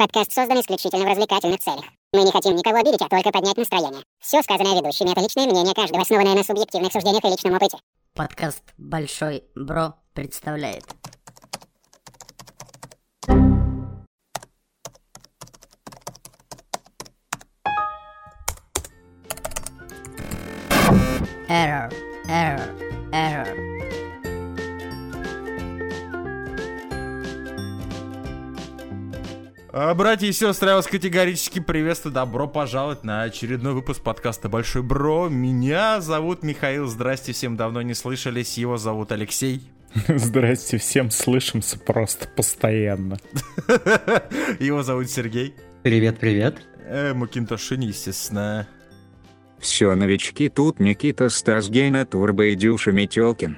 Подкаст создан исключительно в развлекательных целях. Мы не хотим никого обидеть, а только поднять настроение. Все сказанное ведущими — это личное мнение каждого, основанное на субъективных суждениях и личном опыте. Подкаст «Большой Бро» представляет. Error, error, error. Братья и сестры, я вас категорически приветствую. Добро пожаловать на очередной выпуск подкаста Большой Бро. Меня зовут Михаил. Здрасте, всем давно не слышались. Его зовут Алексей. Здрасте, всем слышимся просто постоянно. Его зовут Сергей. Привет, привет. Э, Макинтошин, естественно. Все новички тут Никита Стас Гейна Турбо и Дюша Метелкин.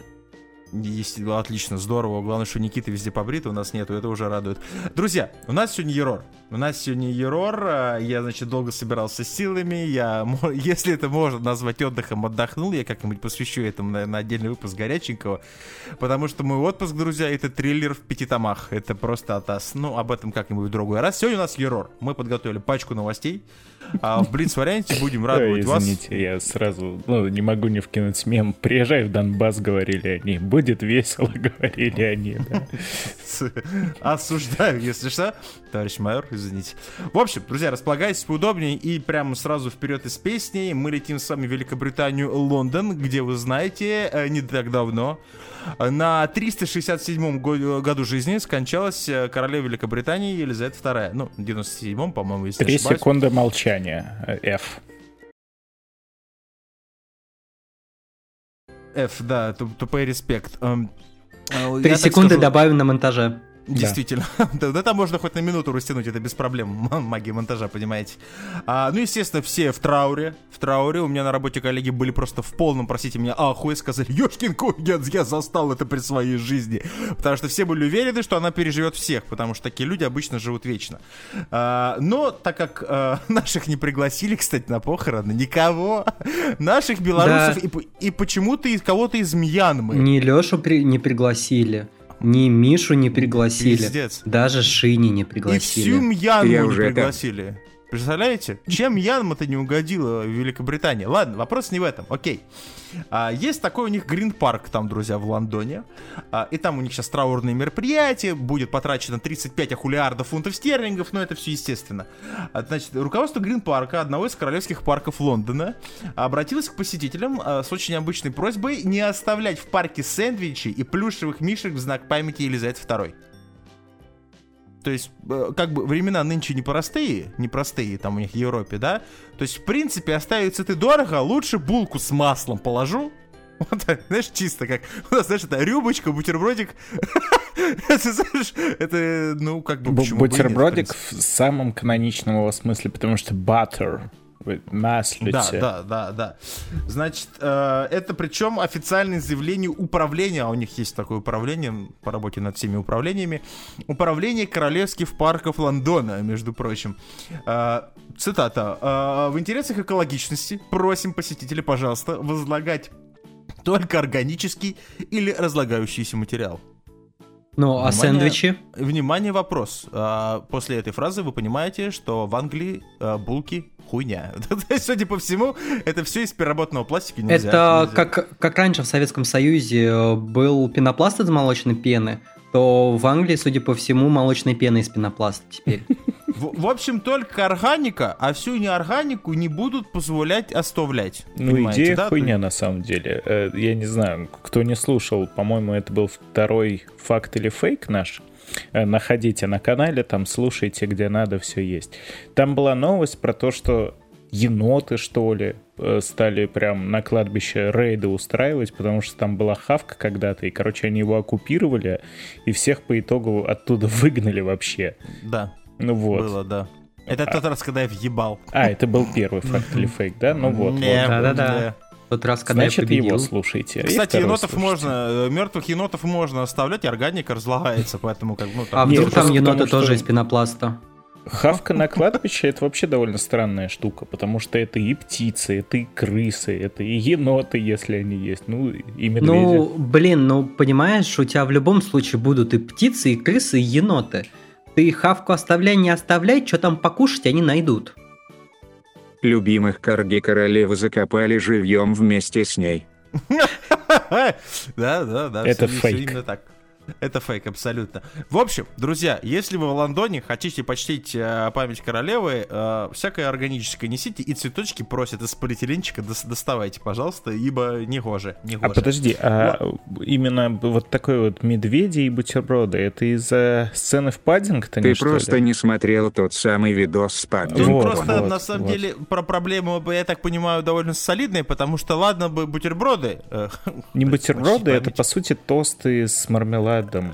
Есть, отлично, здорово. Главное, что Никита везде побрит, у нас нету, это уже радует. Друзья, у нас сегодня Ерор. У нас сегодня Ерор. а, Я, значит, долго собирался с силами. Я, если это можно назвать отдыхом, отдохнул. Я как-нибудь посвящу этому, наверное, отдельный выпуск горяченького. Потому что мой отпуск, друзья, это триллер в пяти томах. Это просто атас. Ну, об этом как-нибудь в другой раз. Сегодня у нас Ерор. Мы подготовили пачку новостей. А в Блиц-варианте будем радовать Ой, вас. Извините, я сразу ну, не могу не вкинуть мем. Приезжай в Донбасс, говорили они. Будет весело, говорили они. да. Осуждаю, если что. Товарищ майор, извините. В общем, друзья, располагайтесь поудобнее и прямо сразу вперед из песни. Мы летим с вами в Великобританию, Лондон, где вы знаете, э, не так давно, э, на 367-м го- году жизни скончалась э, королева Великобритании Елизавета II. Ну, 97-м, по-моему, если Три секунды молчания. э, F. F, да, туп- тупой респект. Эм, э, Три секунды скажу- добавим на монтаже. Действительно. Да, да там можно хоть на минуту растянуть, это без проблем. Магия монтажа, понимаете. А, ну, естественно, все в трауре. В трауре. У меня на работе коллеги были просто в полном, простите меня, ахуе, сказали, Ёшкин я, я застал это при своей жизни. Потому что все были уверены, что она переживет всех, потому что такие люди обычно живут вечно. А, но так как а, наших не пригласили, кстати, на похороны, никого, наших белорусов Да. и, и почему-то из кого-то из Мьянмы. Ни Лешу при- не пригласили, ни Мишу не пригласили, Пиздец. даже Шини не И всю пригласили. Мьянму Я не уже это- пригласили. Представляете? Чем Мьянма-то не угодила в Великобритании? Ладно, вопрос не в этом. Окей. А, есть такой у них Грин-парк там, друзья, в Лондоне. А, и там у них сейчас траурные мероприятия. Будет потрачено 35 ахулиардов фунтов стерлингов, но это все естественно. А, значит, руководство Грин-парка, одного из королевских парков Лондона, обратилось к посетителям а, с очень обычной просьбой не оставлять в парке сэндвичи и плюшевых мишек в знак памяти Елизаветы II. То есть, э, как бы времена нынче непростые, непростые там у них в Европе, да? То есть, в принципе, оставится ты дорого, лучше булку с маслом положу. Вот так, знаешь, чисто как, у нас, знаешь, это рюмочка, бутербродик. Это, знаешь, это, ну, как бы, Бутербродик в самом каноничном его смысле, потому что butter, вы Да, маслице. да, да, да. Значит, э, это причем официальное заявление управления, а у них есть такое управление по работе над всеми управлениями, управление королевских парков Лондона, между прочим. Э, цитата. «Э, в интересах экологичности просим посетителей, пожалуйста, возлагать только органический или разлагающийся материал. Ну, а Внимание. сэндвичи? Внимание, вопрос. А, После этой фразы вы понимаете, что в Англии а, булки хуйня. Судя по всему, это все из переработанного пластика. Нельзя, Это нельзя. как, как раньше в Советском Союзе э, был пенопласт из молочной пены, то в Англии, судя по всему, молочной пены из пенопласта теперь. В, в общем, только органика, а всю неорганику не будут позволять оставлять. Ну, Понимаете, идея да? хуйня на самом деле. Э, Я не знаю, кто не слушал, по-моему, это был второй факт или фейк наш. Э, Находите на канале, там слушайте, где надо, все есть. Там была новость про то, что еноты, что ли, э, стали прям на кладбище рейды устраивать, потому что там была хавка когда-то, и, короче, они его оккупировали, и всех по итогу оттуда выгнали вообще. Да, Ну вот. было, да. Это тот раз, когда я въебал. А, это был первый факт или фейк, да? Ну вот. Да-да-да. тот раз, когда Значит, я победил. его слушайте. Кстати, енотов слушайте. можно, мертвых енотов можно оставлять, и органика разлагается, поэтому как ну, А там- Нет, вдруг там просто еноты потому что- тоже из пенопласта? Хавка на кладбище это вообще довольно странная штука, потому что это и птицы, это и крысы, это и еноты, если они есть, ну и медведи. Ну, блин, ну понимаешь, у тебя в любом случае будут и птицы, и крысы, и еноты. Ты хавку оставляй, не оставляй, что там покушать они найдут. Любимых корги королевы закопали живьем вместе с ней. Да, да, да. Это фейк. именно так. Это фейк, абсолютно. В общем, друзья, если вы в Лондоне хотите почтить э, память королевы, э, всякое органическое несите и цветочки просят из полиэтиленчика дос- доставайте, пожалуйста, ибо негоже, А негоже. подожди, а именно вот такой вот медведи и бутерброды, это из-за сцены в Паддингтоне, Ты что просто ли? не смотрел тот самый видос с Тут Паддингтоном. Вот, просто, вот, на самом вот. деле, про проблему, я так понимаю, довольно солидные, потому что, ладно бы, бутерброды. э, Не бутерброды, это по сути тосты с мармеладом,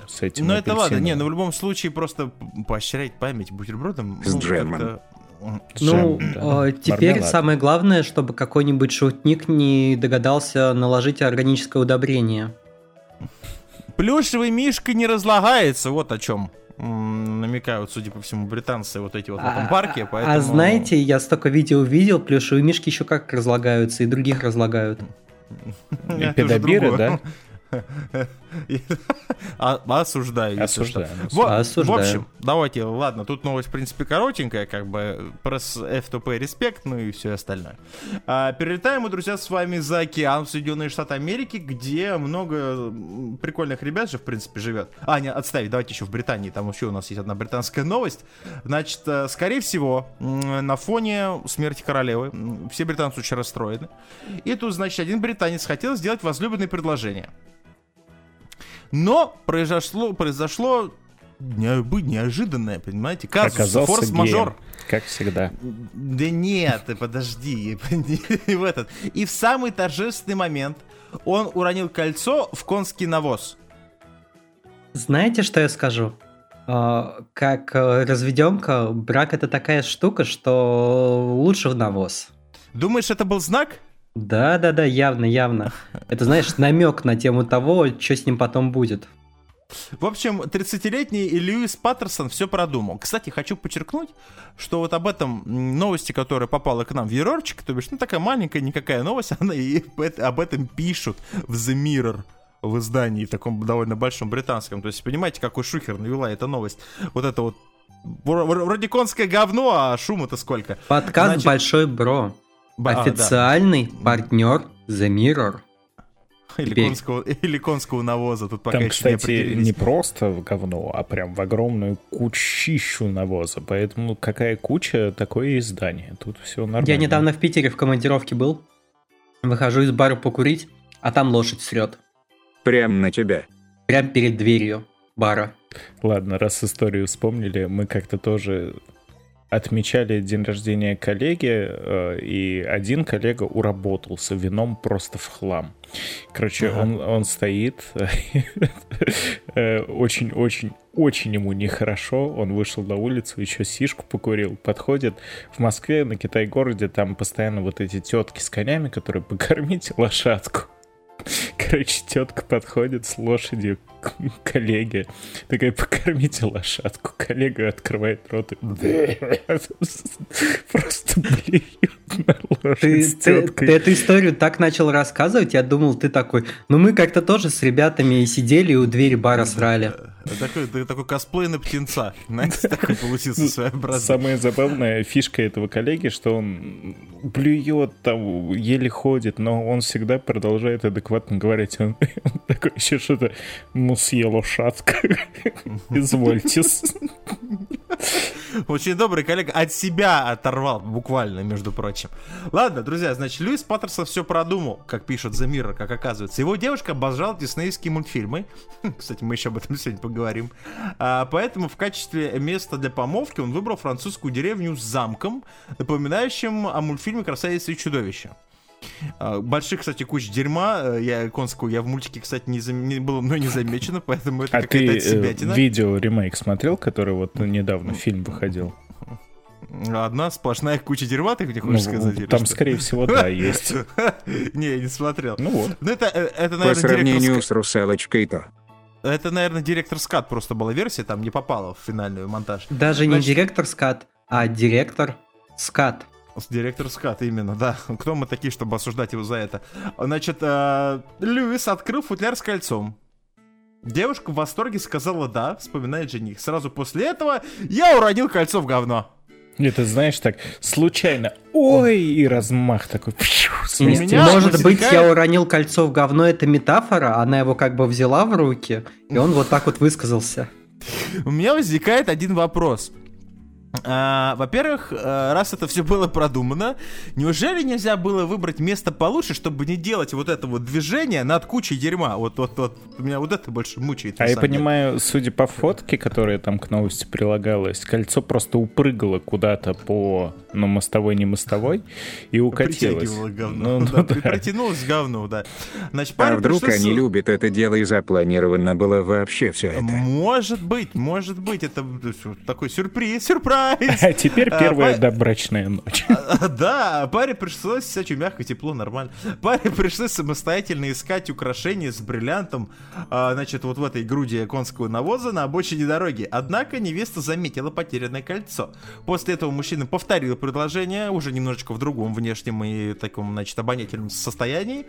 с этим Ну это ладно, не, ну в любом случае просто поощрять память бутербродом. С ну, джемом. Ну, джемом, да. теперь Мармелад. самое главное, чтобы какой-нибудь шутник не догадался наложить органическое удобрение. Плюшевый мишка не разлагается, вот о чем намекают, судя по всему, британцы вот эти вот в этом парке. А- Поэтому... А знаете, я столько видео увидел, плюшевые мишки еще как разлагаются, и других разлагают. Педобиры, да? А- Осуждаю. Во- В Осуждаю. общем, давайте, ладно, тут новость, в принципе, коротенькая, как бы пресс F2P респект, ну и все остальное. А, перелетаем мы, друзья, с вами за океан в Соединенные Штаты Америки, где много прикольных ребят же, в принципе, живет. А, не, отставить, давайте еще в Британии, там еще у нас есть одна британская новость. Значит, э, скорее всего, на фоне смерти королевы все британцы очень расстроены. И тут, значит, один британец хотел сделать возлюбленное предложение. Но произошло, произошло неожиданное, понимаете? Казус, Оказался форс-мажор. как всегда. Да нет, ты подожди. в этот. И в самый торжественный момент он уронил кольцо в конский навоз. Знаете, что я скажу? А, Как э, разведенка, брак это такая штука, что лучше в навоз. Думаешь, это был знак? Да, да, да, явно, явно. Это, знаешь, намек на тему того, что с ним потом будет. В общем, 30-летний Льюис Паттерсон все продумал. Кстати, хочу подчеркнуть, что вот об этом новости, которая попала к нам в Ерорчик, то бишь, ну такая маленькая, никакая новость, она и об- этом пишут в The Mirror в издании таком довольно большом британском. То есть, понимаете, какой шухер навела эта новость. Вот это вот вро- вро- вроде конское говно, а шума-то сколько. Подкаст Значит- Большой Бро. Ба- а, да. Официальный партнер The Mirror. Или теперь. конского, или конского навоза. Тут пока Там, еще не кстати, определились. не просто в говно, а прям в огромную кучищу навоза. Поэтому какая куча, такое и издание. Тут все нормально. Я недавно в Питере в командировке был. Выхожу из бара покурить, а там лошадь срет. Прям на тебя. Прям перед дверью бара. Ладно, раз историю вспомнили, мы как-то тоже отмечали день рождения коллеги, э, и один коллега уработался вином просто в хлам. Короче, Ага. он, он стоит, э, очень-очень-очень ему нехорошо, он вышел на улицу, еще сишку покурил, подходит. В Москве, на Китай-городе, там постоянно вот эти тетки с конями, которые покормите лошадку. Короче, тетка подходит с лошадью коллеге. Такая, покормите лошадку. Коллега открывает рот и... Просто блюет на лошадь ты- ты эту историю так начал рассказывать, я думал, ты такой, ну мы как-то тоже с ребятами сидели и у двери бара срали. Такой, такой косплей на птенца. Знаете, такой получился своеобразный. Самая забавная фишка этого коллеги, что он блюет, там, еле ходит, но он всегда продолжает адекватно говорить. Он, он такой еще что-то, мусье лошадка, извольте. Очень добрый коллега от себя оторвал, буквально, между прочим. Ладно, друзья, значит, Льюис Паттерсон все продумал, как пишет The Mirror, как оказывается. Его девушка обожала диснеевские мультфильмы. Хм, Кстати, мы еще об этом сегодня поговорим. А, поэтому в качестве места для помолвки он выбрал французскую деревню с замком, напоминающим о мультфильме «Красавица и чудовище». А, Больших, кстати, куч дерьма. э, Я конскую, я в мультике, кстати, не, зам- не было, но не замечено, поэтому это А ты какая-то э, отсебятина. видео ремейк смотрел, который вот недавно фильм выходил? Одна сплошная куча дерьма, ты мне Ну, хочешь сказать? или там, что? скорее всего, да, есть. Не, я не смотрел. Ну вот. Ну, это, э, это По наверное, сравнению директор с русалочкой-то. Это, наверное, директор скат просто была версия, там не попала в финальный монтаж. Даже не директор скат, а директор скат. Директор скат, именно, да. Кто мы такие, чтобы осуждать его за это? Значит, э, Льюис открыл футляр с кольцом. Девушка в восторге сказала «да», вспоминает жених. Сразу после этого я уронил кольцо в говно. Это, знаешь, так, случайно, ой, и размах такой, пью, меня. Может быть, возникает- я уронил кольцо в говно, это метафора, она его как бы взяла в руки, и он вот так вот высказался. У меня возникает один вопрос. А, во-первых, э, раз это все было продумано, неужели нельзя было выбрать место получше, чтобы не делать вот это вот движение над кучей дерьма? Вот, вот, вот. Меня вот это больше мучает. А я деле. понимаю, судя по фотке, которая там к новости прилагалась, кольцо просто упрыгало куда-то по, ну, мостовой, не мостовой, и укатилось. Говно. Ну, да, ну да. Протянулось к говну, да. Значит, А вдруг пришлось- они любят это дело и запланировано было вообще все это? Может быть, может быть, это такой сюрприз, сюрприз. А теперь А, первая по- добрачная ночь. А, Да, паре пришлось, кстати, мягко, тепло, нормально. Паре пришлось самостоятельно искать украшения с бриллиантом, а, значит, вот в этой груди конского навоза на обочине дороги. Однако невеста заметила потерянное кольцо. После этого мужчина повторил предложение, уже немножечко в другом внешнем и таком, значит, обонятельном состоянии.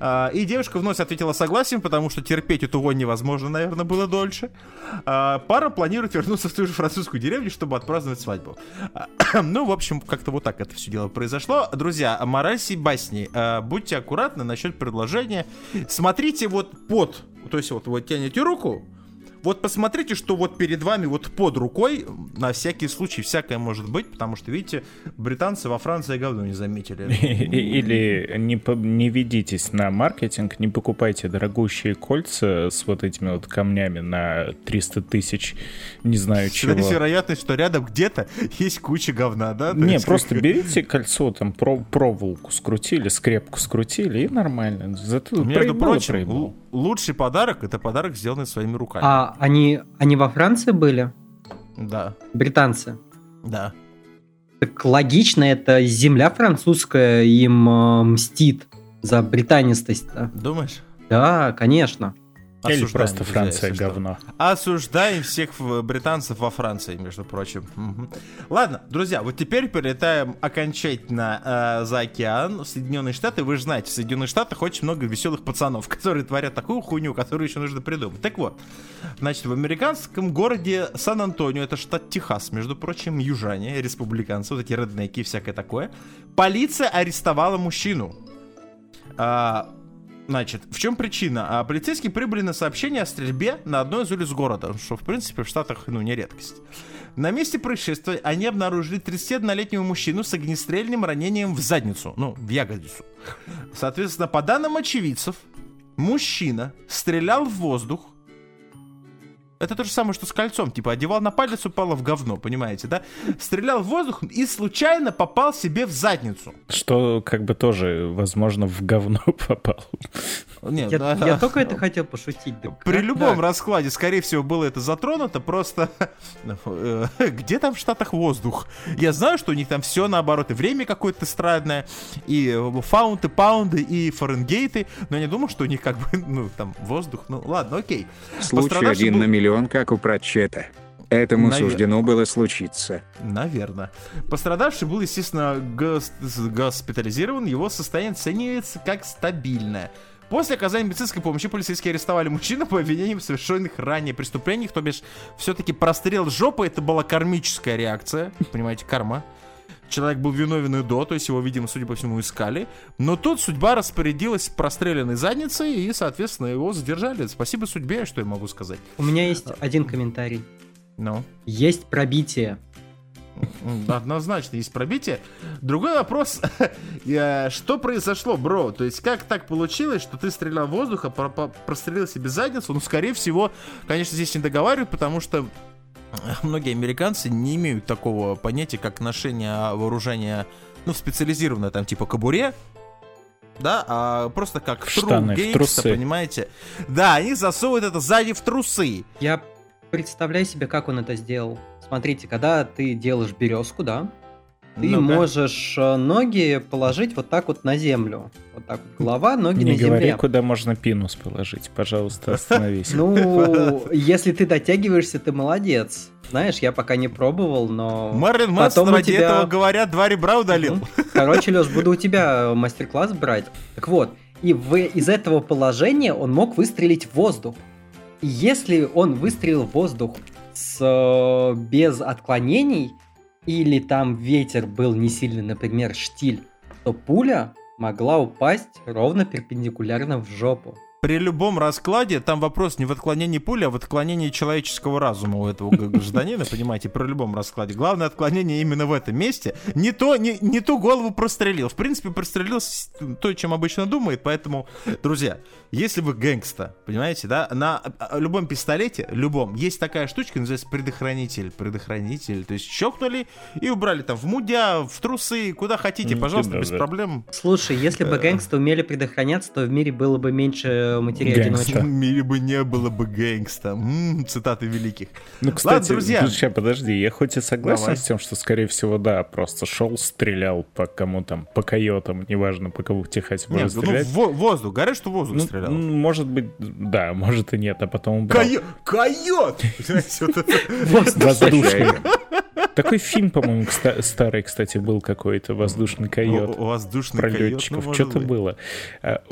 А, И девушка вновь ответила согласием, потому что терпеть эту вонь невозможно, наверное, было дольше. А, Пара планирует вернуться в ту же французскую деревню, чтобы отпраздновать свадьбу. А, Ну, в общем, как-то вот так это все дело произошло. Друзья, мораль сей басни. а, Будьте аккуратны насчет предложения. Смотрите вот под, то есть вот вы тянете руку, вот посмотрите, что вот перед вами вот под рукой, на всякий случай, всякое может быть, потому что, видите, британцы во Франции говно не заметили. Или не, не ведитесь на маркетинг, не покупайте дорогущие кольца с вот этими вот камнями на 300 тысяч, не знаю чего. Есть вероятность, что рядом где-то есть куча говна, да? Не, просто берите кольцо, там про- проволоку скрутили, скрепку скрутили, и нормально. Зато Между прочим, лучший подарок это подарок, сделанный своими руками. А они, они во Франции были? Да, Британцы? да. Так логично, это земля французская им э, мстит за британистость-то. Думаешь? Да, конечно. Или просто Франция говно. Осуждаем всех британцев во Франции, между прочим. Мгм. Ладно, друзья, вот теперь прилетаем окончательно э, за океан в Соединенные Штаты. Вы же знаете, в Соединенных Штатах очень много веселых пацанов, которые творят такую хуйню, которую еще нужно придумать. Так вот, значит, в американском городе Сан-Антонио, это штат Техас, между прочим, южане, республиканцы, вот эти реднеки и всякое такое, полиция арестовала мужчину. А, Значит, в чем причина? А, полицейские прибыли на сообщение о стрельбе на одной из улиц города, что, в принципе, в Штатах, ну, не редкость. На месте происшествия они обнаружили 31-летнего мужчину с огнестрельным ранением в задницу, ну, в ягодицу. Соответственно, по данным очевидцев, мужчина стрелял в воздух, это то же самое, что с кольцом. Типа, одевал на палец, упало в говно, понимаете, да? Стрелял в воздух и случайно попал себе в задницу. Что как бы тоже, возможно, в говно попал. Нет, Я, да. я только это хотел пошутить. да При любом так? раскладе, скорее всего, было это затронуто, просто э, где там в Штатах воздух? Я знаю, что у них там все наоборот, и время какое-то эстрадное, и фаунты, паунды, и фаренгейты, но я не думал, что у них как бы, ну, там, воздух, ну, ладно, окей. Случай один на миллион, как у Пратчета. Этому Навер- суждено было случиться. Наверное. Пострадавший был, естественно, гос- госпитализирован, его состояние оценивается как стабильное. После оказания медицинской помощи полицейские арестовали мужчину по обвинениям в совершенных ранее преступлениях, то бишь все-таки прострел жопы это была кармическая реакция, понимаете, карма. Человек был виновен и до, то есть его, видимо, судя по всему, искали. Но тут судьба распорядилась простреленной задницей, и, соответственно, его задержали. Спасибо судьбе, что я могу сказать. У меня есть один комментарий. Ну. Есть пробитие. Однозначно есть пробитие. Другой вопрос, что произошло, бро? То есть как так получилось, что ты стрелял в воздух, а про- про- прострелил себе задницу? Ну, скорее всего, конечно, здесь не договаривают, потому что многие американцы не имеют такого понятия, как ношение вооружения, ну, в специализированное, там, типа кобуре, да, а просто как true Штаны в gangsta, трусы. понимаете? Да, они засовывают это сзади в трусы. Я представляю себе, как он это сделал. Смотрите, когда ты делаешь березку, да, ты Ну-ка. можешь э, ноги положить вот так вот на землю. Вот так вот голова, ноги Не на говори, земле. куда можно пинус положить. Пожалуйста, остановись. Ну, если ты дотягиваешься, ты молодец. Знаешь, я пока не пробовал, но... Потом у ради тебя- этого, говорят, два ребра удалил. Короче, Леш, буду у тебя мастер-класс брать. Так вот, и в- из этого положения он мог выстрелить в воздух. если он выстрелил в воздух с, э, без отклонений, или там ветер был не сильный, например, штиль, то пуля могла упасть ровно перпендикулярно в жопу. При любом раскладе там вопрос не в отклонении пули, а в отклонении человеческого разума у этого гражданина, понимаете, при любом раскладе. Главное отклонение именно в этом месте. Не то, не, не ту голову прострелил. В принципе, прострелил то, чем обычно думает, поэтому, друзья, если вы гэнгста, понимаете, да, на а, любом пистолете, любом, есть такая штучка, называется предохранитель. Предохранитель, то есть щелкнули и убрали там в мудя, в трусы, куда хотите, пожалуйста, без проблем. Слушай, если бы гэнгсты умели предохраняться, то в мире было бы меньше одиночек. В мире бы не было бы гэнгста. М, цитаты великих. Ну, кстати, друзья. сейчас, подожди, я хоть и согласен Давай. с тем, что, скорее всего, да, просто шел, стрелял по кому там, по койотам, неважно, по кому Техасе можно Нет, ну, стрелять. во- воздух, говорят, что воздух Ну, стрелял. может быть, да, может и нет, а потом убрал. Койот! Койот! Воздушный. Такой фильм, по-моему, старый, кстати, был какой-то «Воздушный койот». Воздушный про ну, летчиков, может что-то было. А,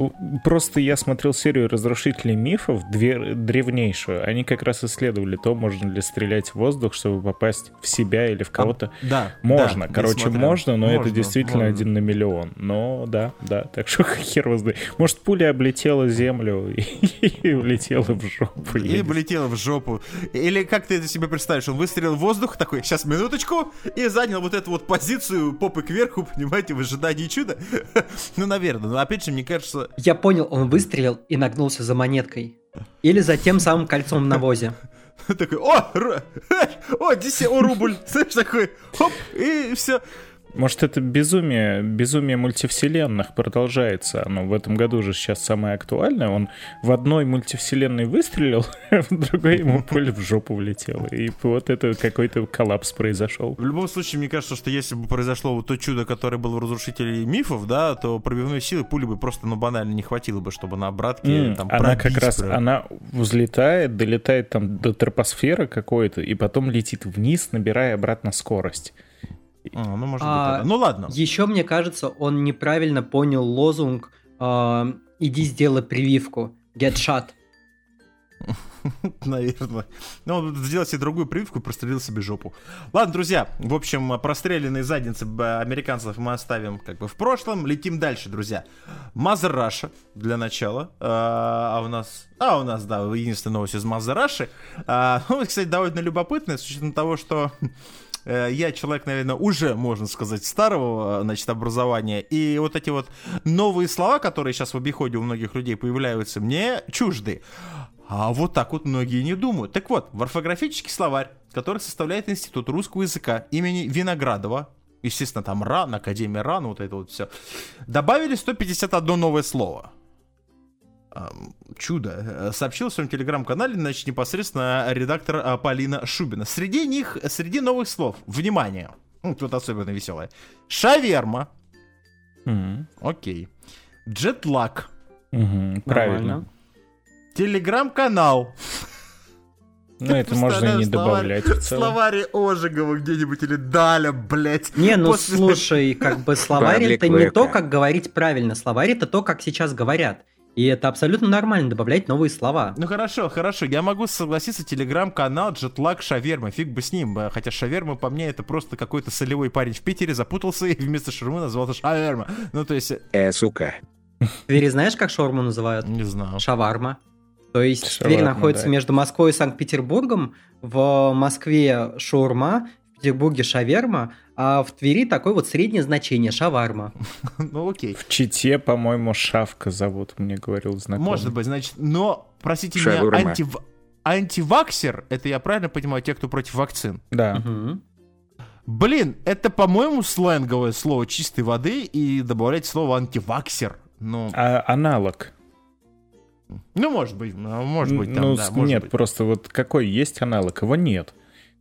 Просто я смотрел серию «Разрушителей мифов», древнейшую. Они как раз исследовали то, можно ли стрелять в воздух, чтобы попасть в себя или в кого-то. Да. Можно, да, короче, можно, но это Можно, действительно можно. один на миллион. Но да, да, так что хер знает. Может, пуля облетела землю и, улетела в жопу. Или летело в жопу. Или как ты это себе представишь? Он выстрелил в воздух, такой, сейчас минуточку, и занял вот эту вот позицию попы кверху, понимаете, в ожидании чуда. Ну, наверное. Но опять же, мне кажется, Я понял, он выстрелил и нагнулся за монеткой. Или за тем самым кольцом в навозе. такой, о, о, о, рубль. Знаешь, такой, хоп, и все. Может, это безумие, безумие мультивселенных продолжается. Оно в этом году же сейчас самое актуальное. Он в одной мультивселенной выстрелил, в другой ему пуля в жопу влетела. И вот это какой-то коллапс произошел. В любом случае, мне кажется, что если бы произошло вот то чудо, которое было в разрушителе мифов, да, то пробивной силы пули бы просто, ну, банально не хватило бы, чтобы на обратке там она как раз, прям. она взлетает, долетает там до тропосферы какой-то, и потом летит вниз, набирая обратно скорость. А, ну, может А, быть, это. Ну, ладно. Еще, мне кажется, он неправильно понял лозунг э, «Иди сделай прививку». Get shot. Наверное. Ну, он сделал себе другую прививку и прострелил себе жопу. Ладно, друзья, в общем, простреленные задницы американцев мы оставим как бы в прошлом. Летим дальше, друзья. Mother Russia для начала. А а у нас... А, у нас, да, единственная новость из Mother Russia. А, ну, кстати, довольно любопытная, с учетом того, что я человек, наверное, уже, можно сказать, старого, значит, образования. И вот эти вот новые слова, которые сейчас в обиходе у многих людей появляются, мне чужды. А вот так вот многие не думают. Так вот, в орфографический словарь, который составляет Институт русского языка имени Виноградова, естественно, там РАН, Академия РАН, вот это вот все, добавили 151 новое слово. Чудо. Э, Сообщил в своем телеграм-канале, значит, непосредственно редактор а, Полина Шубина. Среди них, среди новых слов, внимание, ну, тут особенно веселое. Шаверма, Мгм. окей. Джетлаг, Мгм, Правильно. Телеграм-канал, Ну, это можно и не добавлять в целом. Словаре Ожегова где-нибудь или Даля, блядь. Не, ну После- слушай, как бы словарь это не то, как говорить правильно. Словарь это то, как сейчас говорят. И это абсолютно нормально добавлять новые слова. Ну хорошо, хорошо, я могу согласиться, телеграм-канал Джетлаг Шаверма, фиг бы с ним, э, хотя Шаверма по мне это просто какой-то солевой парень в Питере запутался и вместо шаурмы назвал это Шаверма. Ну то есть, э, Э, сука. В Твери знаешь, как шаурму называют? не знаю. Шаварма. То есть Шаварма, Тверь находится да. между Москвой и Санкт-Петербургом. В Москве шаурма, в Петербурге шаверма, а в Твери такое вот среднее значение шаварма. Ну окей. В Чите, по-моему, Шавка зовут, мне говорил знакомый. Может быть, значит, но, простите меня, антив- антиваксер, это я правильно понимаю, те, кто против вакцин? Да. Блин, это, по-моему, сленговое слово чистой воды, и добавлять слово антиваксер. Ну, А аналог? ну, может быть, ну, может быть, там, ну, да, может нет, быть. просто вот какой есть аналог? Его нет.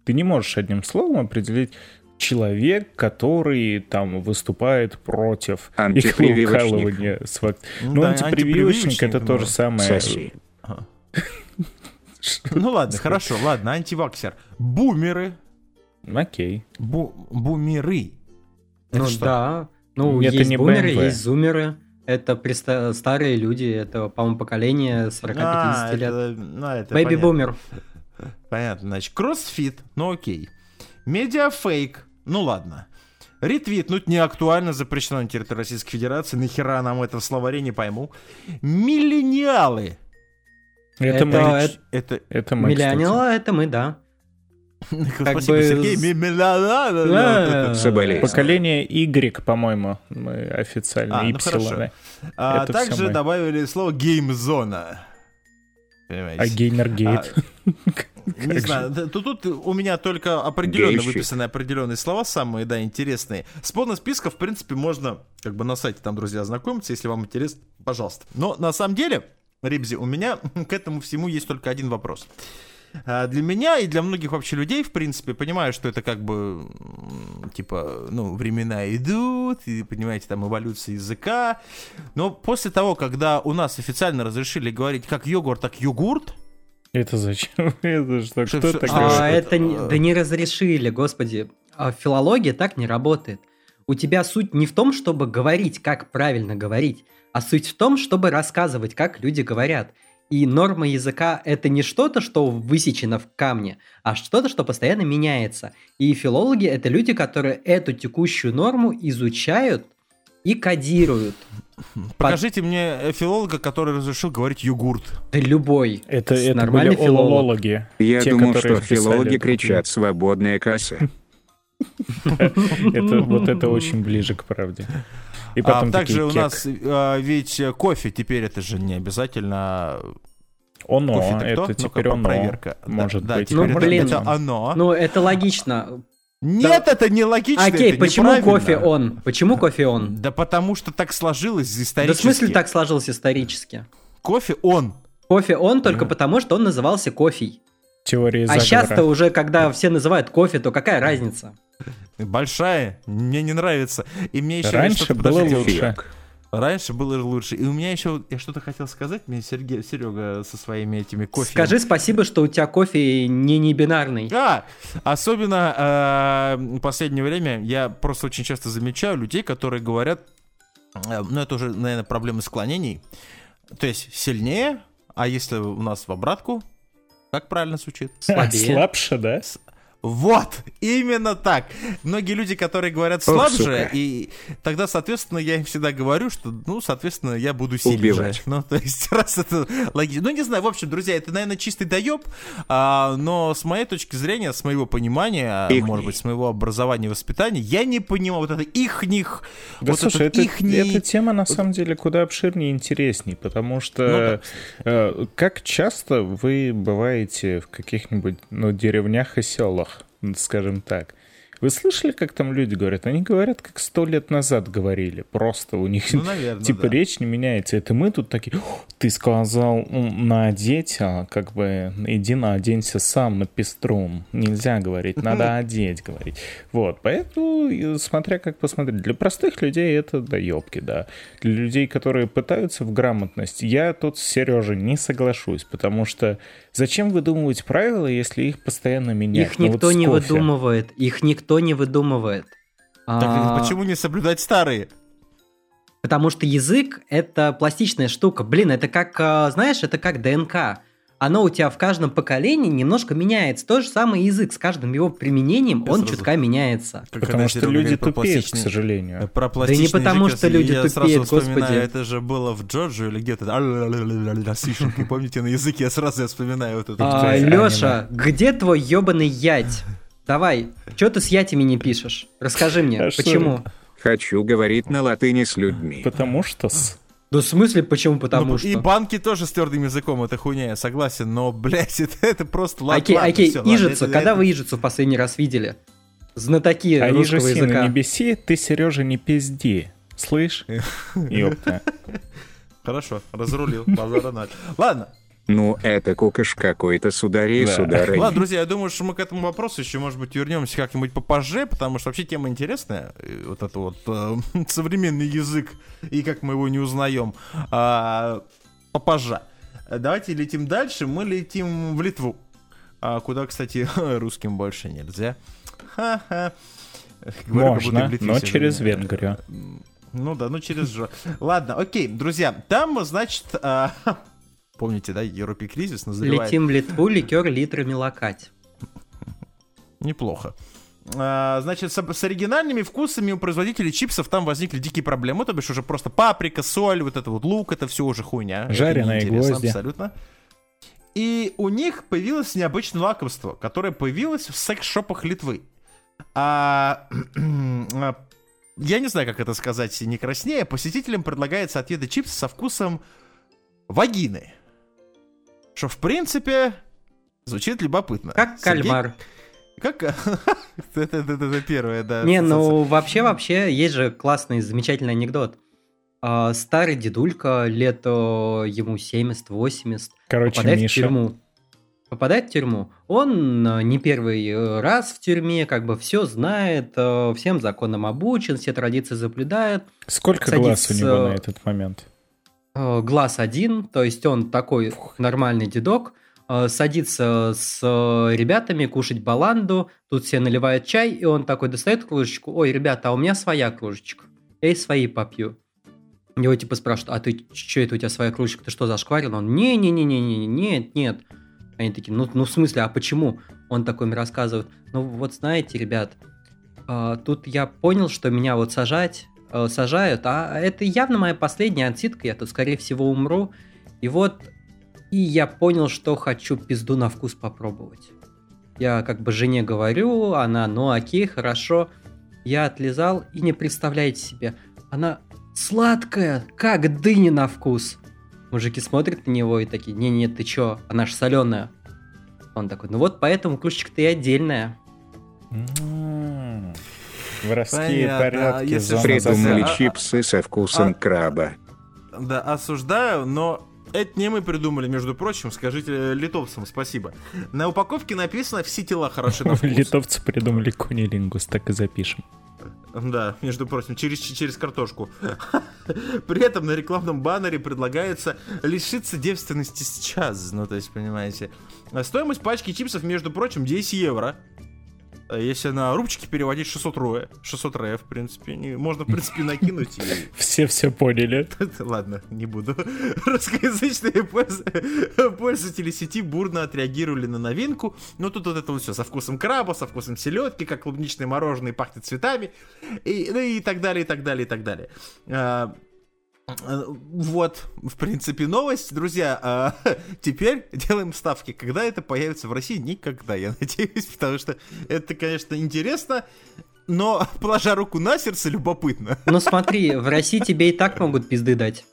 Ты не можешь одним словом определить человек, который там выступает против с вак- Ну Ну, да, антипрививочник это антипрививочник, то ну. же самое. Соси. Ну ладно, хорошо, ладно, антиваксер. Бумеры. Окей. Бу- бумеры. Это Ну да. Ну, Это есть не бумеры, BMW. есть зумеры. Это преста- старые люди, это, по-моему, поколение 40-50 А, лет. это- ну, это baby понятно. boomer. Понятно, значит, кроссфит, ну окей. Медиафейк, ну ладно. Ретвитнуть не актуально, запрещено на территории Российской Федерации. Нахера нам это в словаре, не пойму. Миллениалы. Это, Это- мы. это- Это, это мы. Миллионера это мы, да. Спасибо, бы Сергей. Поколение Y, по-моему, мы официально. А, ну хорошо. А также добавили слово геймзона. Понимаете? А Геймергейт? Не Как знаю, тут, тут у меня только определенно Гейщик. выписаны определенные слова, самые, да, интересные. С полным списком, в принципе, можно как бы на сайте там, друзья, ознакомиться, если вам интересно, пожалуйста. Но на самом деле, Рибзи, у меня к этому всему есть только один вопрос. А, Для меня и для многих вообще людей, в принципе, понимаю, что это как бы, типа, ну, времена идут, и, понимаете, там эволюция языка. Но после того, когда у нас официально разрешили говорить как йогурт, так йогурт, Это зачем? Это что? Что- Кто что- так что- говорит? А, это- да не разрешили, господи. А филология так не работает. У тебя суть не в том, чтобы говорить, как правильно говорить, а суть в том, чтобы рассказывать, как люди говорят. И норма языка это не что-то, что высечено в камне, а что-то, что постоянно меняется. И филологи это люди, которые эту текущую норму изучают и кодируют. покажите мне э, филолога, который разрешил говорить йогурт. Да любой. Это, это нормальный были филолог. олологи. Я Те, думал, что филологи это. кричат «свободная касса». Это, вот это очень ближе к правде. И А потом также такие у нас а, ведь э, кофе теперь это же не обязательно Оно, кофе-то кто? это Ну-ка, теперь оно. проверка. Да, Может да, быть. теперь Ну, это, блин. это оно. Ну, это логично. Нет, это не логично. Окей, это почему кофе он? Почему кофе он? Да потому что так сложилось Да в исторически. смысле так сложилось исторически? Кофе он. Кофе он только потому, что он назывался кофей. Теория А заговора. сейчас-то уже, когда все называют кофе, то какая разница? Большая. Мне не нравится. И мне еще Раньше было лучше. Фиг. Раньше было лучше. И у меня еще, я что-то хотел сказать, мне Сергей, Серега со своими этими кофе. Скажи спасибо, что у тебя кофе не небинарный. А, особенно э, в последнее время я просто очень часто замечаю людей, которые говорят, э, ну это уже, наверное, проблемы склонений, то есть сильнее, а если у нас в обратку, как правильно звучит? Слабее. Слабше, да? Вот, именно так. Многие люди, которые говорят Ох, слабже, сука. и тогда, соответственно, я им всегда говорю, что, ну, соответственно, я буду сильнее. Убивать. Ну, то есть, раз это логично. Ну, не знаю, в общем, друзья, это, наверное, чистый доеб, а, но с моей точки зрения, с моего понимания, Ихний. может быть, с моего образования и воспитания, я не понимаю вот это их-них, Да вот слушай, это, ихний... эта тема на самом деле куда обширнее и интересней, потому что э, как часто вы бываете в каких-нибудь ну, деревнях и селах, скажем так. Вы слышали, как там люди говорят? Они говорят, как сто лет назад говорили. Просто у них Ну, наверное, типа да. речь не меняется. Это мы тут такие, «О, ты сказал надеть, а как бы иди наденься сам на пеструм. Нельзя говорить, надо одеть говорить. Вот, поэтому, смотря как посмотреть, для простых людей это доебки, да. Для людей, которые пытаются в грамотность, я тут с Сережей не соглашусь, потому что зачем выдумывать правила, если их постоянно меняют? Их Ну вот никто не выдумывает. Их никто не выдумывает. Так А, почему не соблюдать старые? Потому что язык это пластичная штука. Блин, это как, а, знаешь, это как ДНК. Оно у тебя в каждом поколении немножко меняется. То же самое язык. С каждым его применением Я он сразу- чутка меняется. Как Потому что люди тупеют, к сожалению. Про пластичный не потому, язык, что люди я сразу тупеют, вспоминаю, господи. Это же было в Джорджии или где-то. помните, на языке я сразу вспоминаю вот это. А. Леша, где твой ебаный ять? Давай, что ты с ятями не пишешь? Расскажи мне, А почему? Хочу говорить на латыни с людьми. Потому что с... Да в смысле почему? Потому Ну, что... И банки тоже с твердым языком, это хуйня, я согласен, но, блядь, это, это просто ладно. Окей, ладно, окей, всё, ладно, Ижицу, это- когда это- вы Ижицу в последний раз видели? Знатоки А русского ниже сина языка. не беси, ты, Сережа, не пизди. Слышь? Ёпта. Хорошо, разрулил, базара. Ладно, Ну, это кукаш какой-то, судари и Да. сударыни. ладно, друзья, я думаю, что мы к этому вопросу еще, может быть, вернемся как-нибудь попозже, потому что вообще тема интересная, вот это вот э, современный язык, и как мы его не узнаем, а, попозже. Давайте летим дальше, мы летим в Литву, а, куда, кстати, русским больше нельзя. Ха-ха. Говорю, как будто Можно, но через Венгрию. Ну да, ну через жо. Ладно, окей, друзья, там, значит, а, помните, да, Европе кризис назревает. Летим в Литву, ликер литрами локать. Неплохо. А, Значит, с, оригинальными вкусами у производителей чипсов там возникли дикие проблемы. То бишь уже просто паприка, соль, вот это вот лук, это все уже хуйня. Жареные гвозди. Абсолютно. И у них появилось необычное лакомство, которое появилось в секс-шопах Литвы. А, а, я не знаю, как это сказать не краснее. Посетителям предлагается отведать чипсы со вкусом вагины. Что, в принципе, звучит любопытно. Как Сергей, кальмар. как? это, это- это- первое, да. Не, ну вообще-вообще есть же классный, замечательный анекдот. А, Старый дедулька, лет ему 70-80, Короче, попадает в Миша. тюрьму. Попадает в тюрьму. Он э, не первый э, раз в тюрьме, как бы все знает, э, всем законам обучен, все традиции соблюдает. Сколько глаз у садится- него на этот момент? Э, Глаз один, то есть он такой нормальный дедок, э, садится с э, ребятами кушать баланду, тут все наливают чай, и он такой достает кружечку, ой, ребята, а у меня своя кружечка, я и свои попью. Его типа спрашивают, а ты что это у тебя своя кружечка, ты что, зашкварил? Он, не-не-не-не-не, нет, нет. Они такие, ну, ну в смысле, а почему? Он такой им рассказывает, ну вот знаете, ребят, тут я понял, что меня вот сажать, э, сажают, а это явно моя последняя отсидка, я тут, скорее всего, умру. И вот, и я понял, что хочу пизду на вкус попробовать. Я как бы жене говорю, она, ну окей, хорошо. Я отлезал, и не представляете себе, она сладкая, как дыня на вкус. Мужики смотрят на него и такие, не-не, ты чё, она ж соленая. Он такой, ну вот поэтому кружечка-то и отдельная. М, Воровские Понятно. порядки. Зона что, Придумали а- а- чипсы со вкусом а- краба. Да, осуждаю, но это не мы придумали, между прочим, скажите э, литовцам спасибо. На упаковке написано «все тела хороши на вкус». Литовцы придумали кунилингус, так и запишем. Да, между прочим, через, через картошку. При этом на рекламном баннере предлагается лишиться девственности сейчас. Ну, то есть, понимаете. А Стоимость пачки чипсов, между прочим, 10 евро. А Если на рубчики переводить 600 роя, 600 роя, в принципе, не- можно, в принципе, накинуть и... Все все поняли. Ладно, не буду. Русскоязычные польз- пользователи сети бурно отреагировали на новинку. Ну, тут вот это вот все со вкусом краба, со вкусом селедки, как клубничное мороженое пахнет цветами. И, ну, и так далее, и так далее, и так далее. Вот, в принципе, новость. Друзья, а, теперь делаем ставки. Когда это появится в России? Никогда, я надеюсь, потому что это, конечно, интересно, но, положа руку на сердце, любопытно. Ну смотри, в России тебе и так могут пизды дать.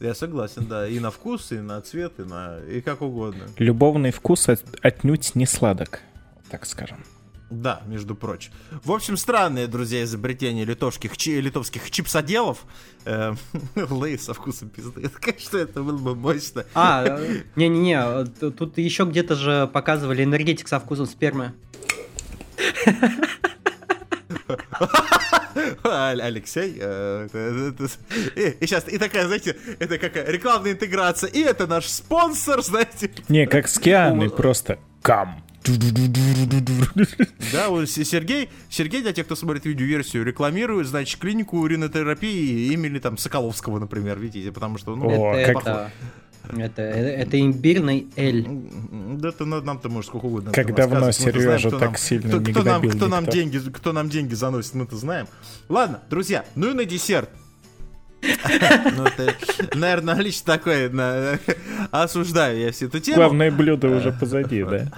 Я согласен, да. И на вкус, и на цвет, и на. и как угодно. Любовный вкус от- отнюдь не сладок, так скажем. Да, между прочим. В общем, странные, друзья, изобретения литовских, чи- литовских чипсоделов. Э, Лейс со вкусом пизды. Конечно, это было бы мощно. А, э, не-не-не, э, тут еще где-то же показывали энергетик со вкусом спермы. А, Алексей. э, И сейчас, и такая, знаете, это какая рекламная интеграция. И это наш спонсор, знаете. Не, как с Кианой, просто кам. Да, вот Сергей, Сергей, для тех, кто смотрит видеоверсию, рекламирует, значит, клинику уринотерапии имени там Соколовского, например, видите, потому что, ну, О, это, это, это, это, имбирный Эль. Да, это на- нам-то может сколько угодно. Как давно Сережа так нам- сильно кто, не кто нам, кто нам деньги, кто нам деньги заносит, мы-то знаем. Ладно, друзья, ну и на десерт. Ну, это, наверное, лично такое, осуждаю я всю эту тему. Главное блюдо уже позади, да?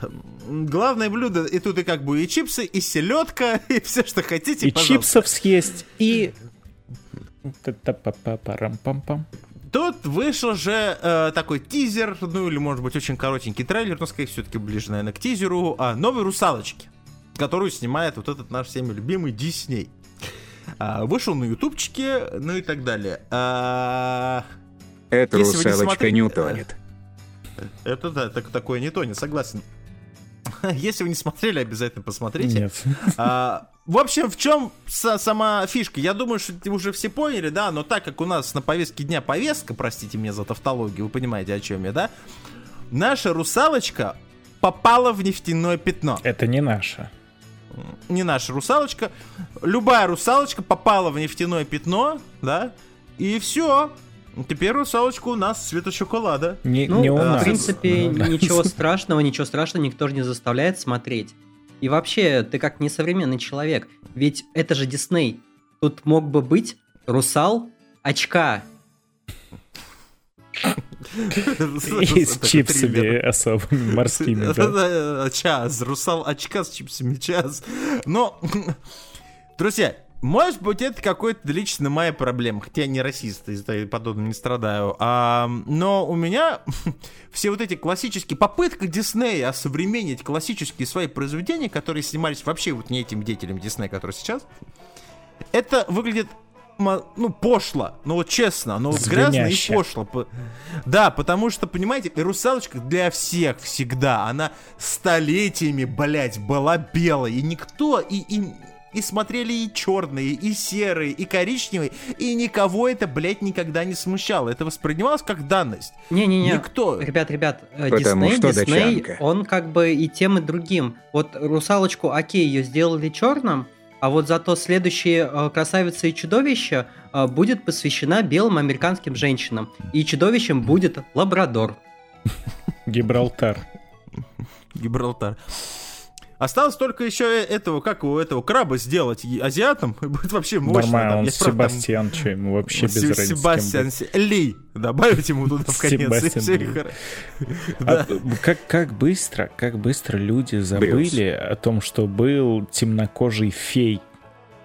Главное блюдо, и тут и как бы и чипсы, и селедка, и все, что хотите, И пожалуйста. чипсов съесть, и... Та-та-па-па-парам-пам-пам. Тут вышел же э, такой тизер, ну или может быть очень коротенький трейлер, но скорее все-таки ближе, наверное, к тизеру, а, новой русалочки, которую снимает вот этот наш всеми любимый Дисней. А, вышел на ютубчике, ну и так далее. А, Эта Если вы не русалочка смотрели- не утонет. это да, так, такое не то, не согласен. Если вы не смотрели, обязательно посмотрите. Нет. А, в общем, в чем са- сама фишка? Я думаю, что уже все поняли, да, но так как у нас на повестке дня повестка, простите меня за тавтологию, вы понимаете, о чем я, да? Наша русалочка попала в нефтяное пятно. Это не наше. не наша русалочка. Любая русалочка попала в нефтяное пятно, да, и все. Теперь русалочка у нас цвета шоколада. Не, Ну, не у в нас. принципе, Ну, да. ничего страшного, ничего страшного никто же не заставляет смотреть. И вообще, ты как несовременный человек. Ведь это же Дисней. Тут мог бы быть русал очка. И с чипсами особыми морскими, Час, русал очка с чипсами, час. Но, друзья, может быть, это какой-то лично моя проблема, хотя я не расист, из-за подобного не страдаю. А, но у меня все вот эти классические попытка Диснея осовременить классические свои произведения, которые снимались вообще вот не этим деятелем Диснея, который сейчас, это выглядит ну, пошло, ну вот честно, ну вот грязно и пошло. По- Да, потому что, понимаете, русалочка для всех всегда, она столетиями, блядь, была белой, и никто, и, и, и смотрели и черные, и серые, и коричневые, и никого это, блядь, никогда не смущало. Это воспринималось как данность. Не-не-не. Никто. Ребят, ребят, э, Дисней, Дисней, он как бы и тем, и другим. Вот русалочку, окей, ее сделали черным, а вот зато следующие э, красавица и чудовище э, будет посвящена белым американским женщинам. И чудовищем будет лабрадор. Гибралтар. Гибралтар. Осталось только еще э- этого, как у этого краба сделать азиатом, и будет вообще мощно. Нормально, там. он правда там- Себастьян, что ему вообще без разницы. Себастьян Ли. Добавить ему туда в конец. Себастьян А, как, как быстро, как быстро люди забыли о том, что был темнокожий фей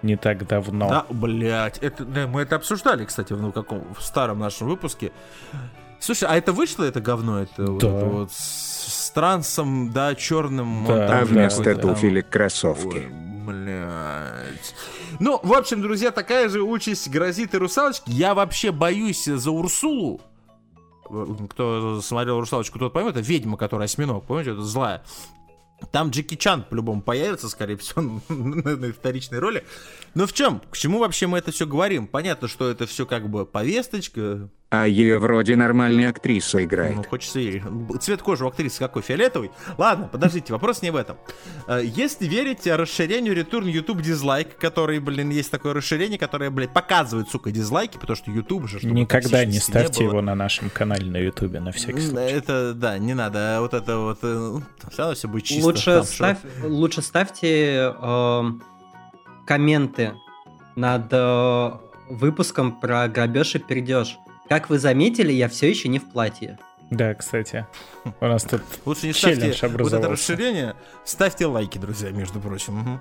не так давно. Да, блядь, это, да, мы это обсуждали, кстати, в, ну, каком, в старом нашем выпуске. Слушай, а это вышло, это говно, это вот, Да. это вот с, трансом, да, черным. Да, он там А вместо туфелек кроссовки. Ой, блядь. Ну, в общем, друзья, такая же участь грозит и русалочке. Я вообще боюсь за Урсулу. Кто смотрел русалочку, тот поймет, это ведьма, которая осьминог, помните, это злая. Там Джеки Чан по-любому появится, скорее всего, на, на вторичной роли. Но в чем? К чему вообще мы это все говорим? Понятно, что это все как бы повесточка. А ее вроде нормальная актриса Ну, играет. хочется верить. Цвет кожи у актрисы какой? Фиолетовый? Ладно, подождите, вопрос не в этом. Э, Если верить расширению Return YouTube дизлайк, который, блин, есть такое расширение, которое, блядь, показывает, сука, дизлайки, потому что YouTube же... Никогда не ставьте было. его на нашем канале на Ютубе, на всякий случай. Это, да, не надо. Вот это вот... э, Все равно все будет чисто. лучше, там, что- ставь, лучше ставьте эм, комменты над э, выпуском про грабеж и пердеж. Как вы заметили, я все еще не в платье. Да, кстати. У нас тут Лучше не ставьте вот это расширение. Ставьте лайки, друзья, между прочим. Мгм.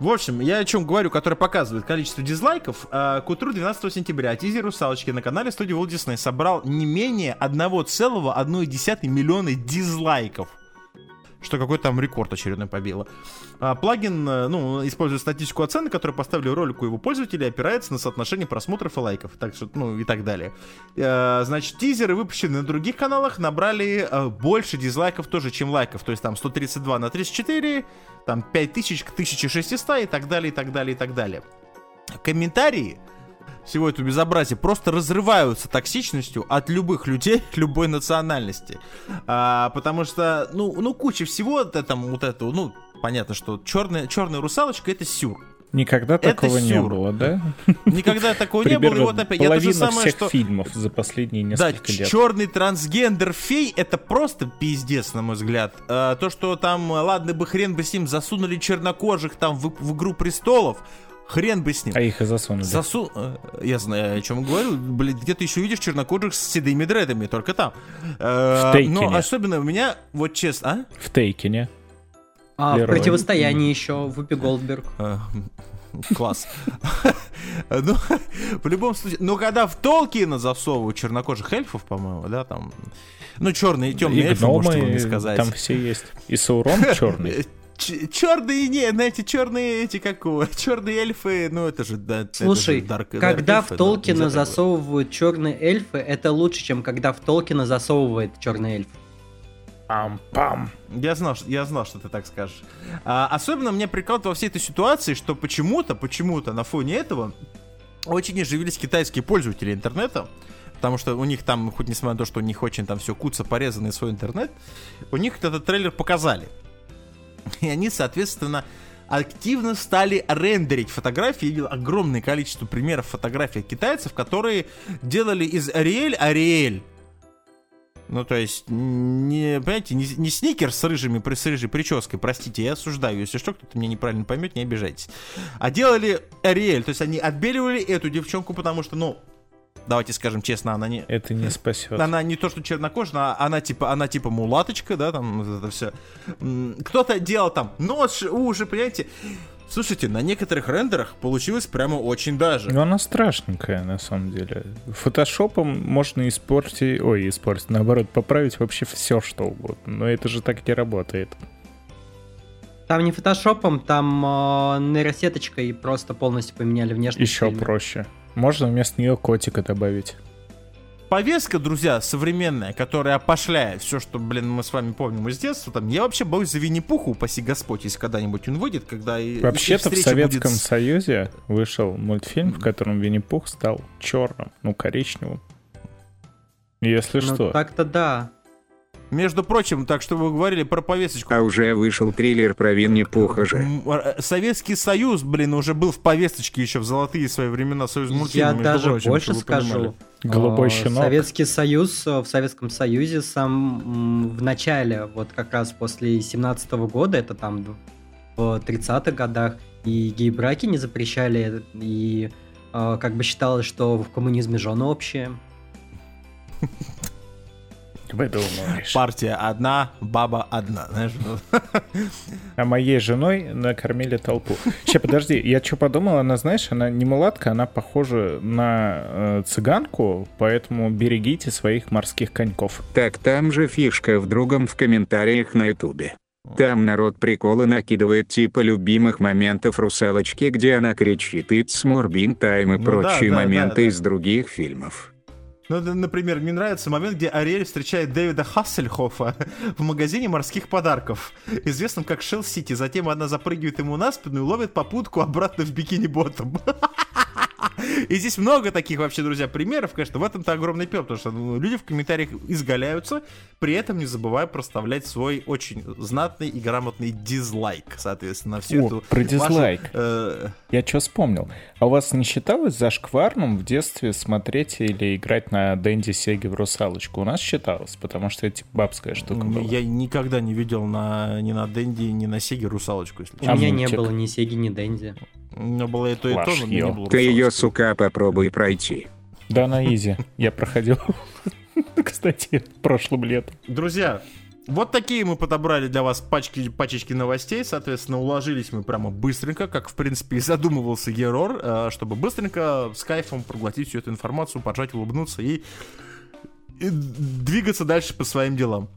В общем, я о чем говорю, который показывает количество дизлайков. А, К утру 12 сентября тизер «Русалочки» на канале студии Walt Disney собрал не менее 1,1 миллиона дизлайков. Что какой там рекорд очередной побило. А, плагин, э, ну, использует статистику оценок, которую поставили ролику его пользователей, опирается на соотношение просмотров и лайков, так что, ну, и так далее. Э, значит, тизеры, выпущенные на других каналах, набрали э, больше дизлайков тоже, чем лайков. То есть там 132 на 34, там 5000 к 1600 и так далее, и так далее, и так далее. Комментарии всего этого безобразия просто разрываются токсичностью от любых людей любой национальности. А, потому что, ну, ну, куча всего, вот это, вот это, ну, понятно, что черная, черная русалочка это сюр. никогда Это такого не сюр. было, да? Никогда такого не было, и вот опять, я то же половина самое, всех что... фильмов за последние Да, несколько лет. черный трансгендер фей это просто пиздец, на мой взгляд. А, то, что там, ладно бы хрен бы с ним, засунули чернокожих там в, в Игру Престолов, хрен бы с ним. А их и засунули. Засу... э, Я знаю, о чем говорю. Блин, где ты еще видишь чернокожих с седыми дредами, только там. Э, В Тейкине. Но особенно у меня, вот честно, В Тейкине. А в Лерой. противостоянии еще Вупи Голдберг. а? Э, Класс. Ну, в любом случае, но когда в Толкина засовывают чернокожих эльфов, по-моему, да, там, ну, черные и темные И эльфы, гномы, мне сказать. там все есть. И Саурон черный. Черные, не, знаете, черные эти, как его, черные эльфы, ну, это же, да, это Слушай, же Dark- когда Dark в эльфы, да, Толкина говорить. засовывают черные эльфы, это лучше, чем когда в Толкина засовывает черный эльф. Пам-пам. Я знал, что- я знал, что ты так скажешь. А, особенно мне прикалывает во всей этой ситуации, что почему-то, почему-то на фоне этого очень оживились китайские пользователи интернета. Потому что у них там, хоть несмотря на то, что у них очень там все куца порезанный свой интернет, у них этот трейлер показали. И они, соответственно, активно стали рендерить фотографии. Я видел огромное количество примеров фотографий от китайцев, которые делали из Ариэль Ариэль. Ну, то есть, не, понимаете, не, не сникер с рыжими, с рыжей прической, простите, я осуждаю, если что, кто-то меня неправильно поймет, не обижайтесь. А делали Ариэль, то есть они отбеливали эту девчонку, потому что, ну, давайте скажем честно, она не... Это не спасет. Она не то, что чернокожая, она типа, она типа мулаточка, да, там это все. Кто-то делал там нос, уши, понимаете. Слушайте, на некоторых рендерах получилось прямо очень даже. Ну, она страшненькая, на самом деле. Фотошопом можно испортить... Ой, испортить, наоборот, поправить вообще все, что угодно. Но это же так не работает. Там не фотошопом, там э, нейросеточкой просто полностью поменяли внешность. Еще фильма. проще. Можно вместо нее котика добавить. Повестка, друзья, современная, которая опошляет все, что, блин, мы с вами помним из детства, там, я вообще боюсь за Винни-Пуху, упаси Господь, если когда-нибудь он выйдет, когда... и- Вообще-то в Советском будет Союзе вышел мультфильм, в котором Винни-Пух стал черным, ну, коричневым. Если Ну, что. так-то да. Между прочим, так что вы говорили про повесточку. А уже вышел триллер про Винни-Пуха же. М, э, Советский Союз, блин, уже был в повесточке еще в золотые свои времена Союз мультфильма, Я даже прочим, больше скажу. понимали. Голубой А, щенок. Советский Союз, э, в Советском Союзе сам в начале, вот как раз после 17 года, это там в 30-х годах, и гей-браки не запрещали, и э, как бы считалось, что в коммунизме жены общие. Выдумываешь. Партия одна, баба одна, знаешь. А моей женой накормили толпу. Сейчас, подожди, я что подумал, она, знаешь, она не мулатка, она похожа на э, цыганку, поэтому берегите своих морских коньков. Так там же фишка в другом в комментариях на ютубе. Там народ приколы накидывает типа любимых моментов русалочки, где она кричит «It's Morbin Time» и Ну да, прочие да, да, моменты да. из других фильмов. Ну, например, мне нравится момент, где Ариэль встречает Дэвида Хассельхофа в магазине морских подарков, известном как Shell City. Затем она запрыгивает ему на спину и ловит попутку обратно в бикини-ботом. И здесь много таких вообще, друзья, примеров, конечно, в этом-то огромный пёр, потому что ну, люди в комментариях изгаляются, при этом не забывая проставлять свой очень знатный и грамотный дизлайк, соответственно, на всю О, эту... про вашу, дизлайк. э, Я что вспомнил? А у вас не считалось зашкварным в детстве смотреть или играть на Дэнди Сеге в русалочку? У нас считалось, потому что это типа бабская штука была. Я никогда не видел на, ни на Дэнди, ни на Сеге русалочку, если У. А меня мультик? не было ни Сеги, ни Дэнди. У меня было и то, и то, но не было Ты ее, сука, попробуй пройти. Да, на изи. Я проходил, кстати, прошлым летом. Друзья, вот такие мы подобрали для вас пачки, пачечки новостей. Соответственно, уложились мы прямо быстренько, как, в принципе, и задумывался Герор, э, чтобы быстренько с кайфом проглотить всю эту информацию, поджать, улыбнуться и, и двигаться дальше по своим делам.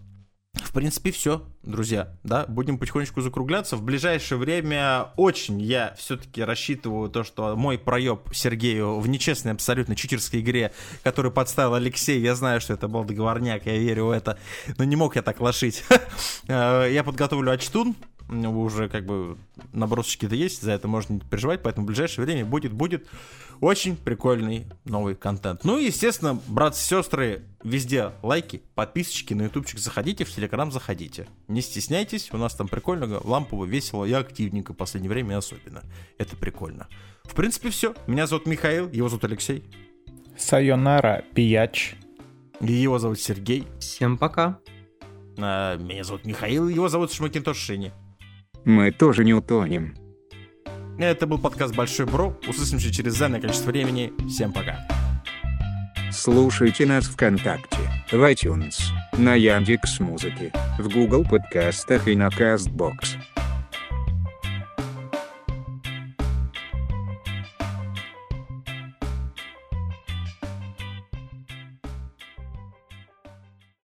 В принципе, все, друзья, да, будем потихонечку закругляться. В ближайшее время очень я все-таки рассчитываю то, что мой проеб Сергею в нечестной абсолютно читерской игре, который подставил Алексей, я знаю, что это был договорняк, я верю в это, но не мог я так лошить. Э, Я подготовлю очтун, уже как бы набросочки-то есть, за это можно не переживать, поэтому в ближайшее время будет, будет очень прикольный новый контент. Ну и, естественно, братцы, сестры, везде лайки, подписочки на ютубчик заходите, в телеграм заходите. Не стесняйтесь, у нас там прикольно, лампово, весело и активненько в последнее время особенно. Это прикольно. В принципе, все. Меня зовут Михаил, его зовут Алексей, Сайонара, пияч. и его зовут Сергей. Всем пока. А, Меня зовут Михаил, его зовут Шмакинтош Шини. Мы тоже не утонем. Это был подкаст Большой Бро. Услышимся через заданное количество времени. Всем пока. Слушайте нас ВКонтакте, в iTunes, на Яндекс Музыке, в Google подкастах и на Castbox.